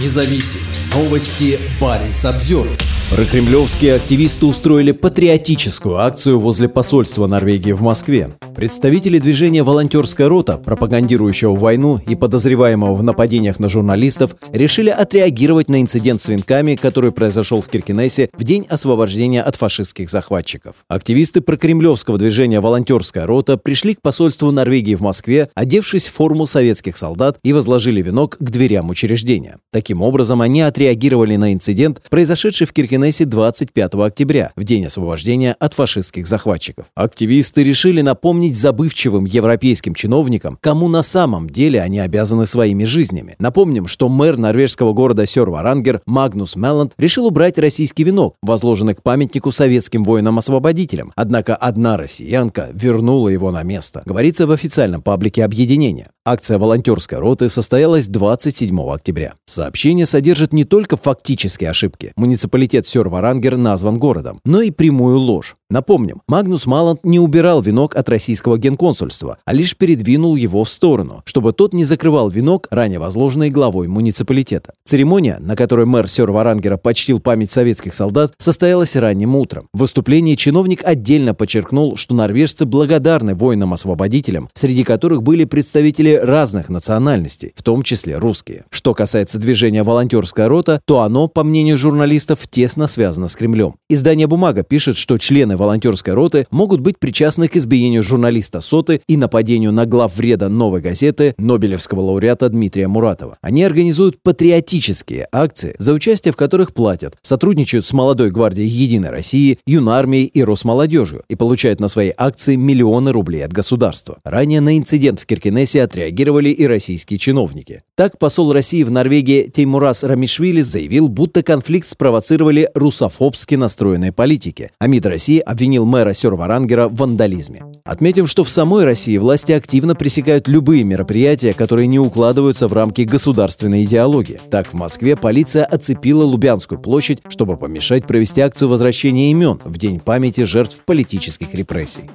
независим. Новости Баренц обзор. Прокремлевские активисты устроили патриотическую акцию возле посольства Норвегии в Москве. Представители движения «Волонтерская рота», пропагандирующего войну и подозреваемого в нападениях на журналистов, решили отреагировать на инцидент с венками, который произошел в Киркинессе в день освобождения от фашистских захватчиков. Активисты прокремлевского движения «Волонтерская рота» пришли к посольству Норвегии в Москве, одевшись в форму советских солдат и возложили венок к дверям учреждения. Таким образом, они отреагировали на инцидент, произошедший в Киркинессе 25 октября, в день освобождения от фашистских захватчиков. Активисты решили напомнить напомнить забывчивым европейским чиновникам, кому на самом деле они обязаны своими жизнями. Напомним, что мэр норвежского города Сёрварангер Магнус Мелланд решил убрать российский венок, возложенный к памятнику советским воинам-освободителям. Однако одна россиянка вернула его на место, говорится в официальном паблике объединения. Акция волонтерской роты состоялась 27 октября. Сообщение содержит не только фактические ошибки. Муниципалитет Сёрварангер назван городом, но и прямую ложь. Напомним, Магнус Маланд не убирал венок от российского генконсульства, а лишь передвинул его в сторону, чтобы тот не закрывал венок, ранее возложенный главой муниципалитета. Церемония, на которой мэр Сёр-Варангера почтил память советских солдат, состоялась ранним утром. В выступлении чиновник отдельно подчеркнул, что норвежцы благодарны воинам-освободителям, среди которых были представители разных национальностей, в том числе русские. Что касается движения «Волонтерская рота», то оно, по мнению журналистов, тесно связано с Кремлем. Издание «Бумага» пишет, что члены волонтерской роты могут быть причастны к избиению журналиста Соты и нападению на глав вреда «Новой газеты» Нобелевского лауреата Дмитрия Муратова. Они организуют патриотические акции, за участие в которых платят, сотрудничают с молодой гвардией Единой России, Юнармией и Росмолодежью и получают на свои акции миллионы рублей от государства. Ранее на инцидент в Киркинессе отреагировали и российские чиновники. Так посол России в Норвегии Теймурас Рамишвили заявил, будто конфликт спровоцировали русофобски настроенные политики, а МИД России обвинил мэра Сёрварангера в вандализме. Отметим, что в самой России власти активно пресекают любые мероприятия, которые не укладываются в рамки государственной идеологии. Так, в Москве полиция оцепила Лубянскую площадь, чтобы помешать провести акцию возвращения имен в День памяти жертв политических репрессий.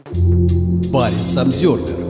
Парень Самсервер